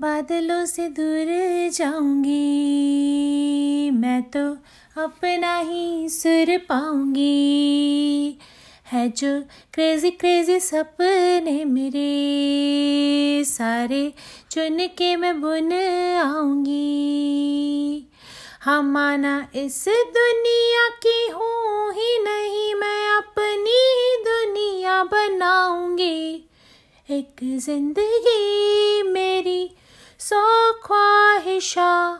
बादलों से दूर जाऊँगी। मैं तो अपना ही सुर पाऊँगी। है जो क्रेजी क्रेजी सपने मेरे। सारे चुन के मैं बुन आऊँगी। हम माना इस दुनिया की हूँ ही नहीं, मैं अपनी दुनिया बनाऊँगी। एक ज़िंदगी मेरी सौ ख्वाहिशा।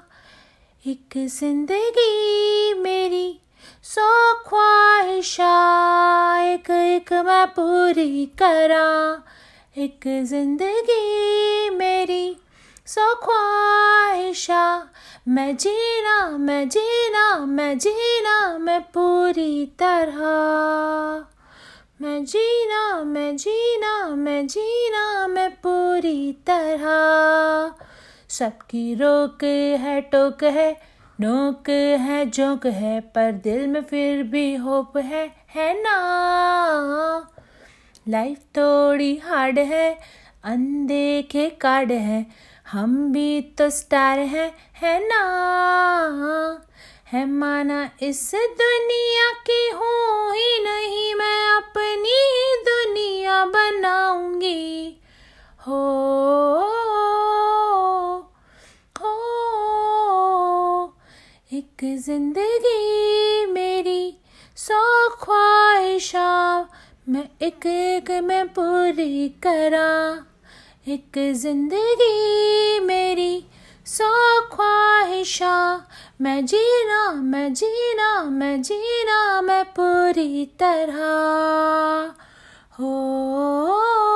एक ज़िंदगी मेरी, सौ ख्वाहिशा। एक एक मैं पूरी करा। एक ज़िंदगी मेरी, सौ ख्वाहिशा। मैं जीना मैं जीना मैं जीना, मैं पूरी तरह। मैं जीना मैं जीना मैं जीना, मैं पूरी तरह। सबकी रोक है, टोक है, नोक है, जोक है, पर दिल में फिर भी होप है है ना? लाइफ थोड़ी हार्ड है, अनदेखे कार्ड है, हम भी तो स्टार हैं, है ना? है माना इस दुनिया एक ज़िंदगी मेरी, सौ ख्वाहिशा मैं एक एक मैं पूरी करा। एक ज़िंदगी मेरी, सौ ख्वाहिशा मैं जीना मैं जीना मैं जीना मैं पूरी तरह। हो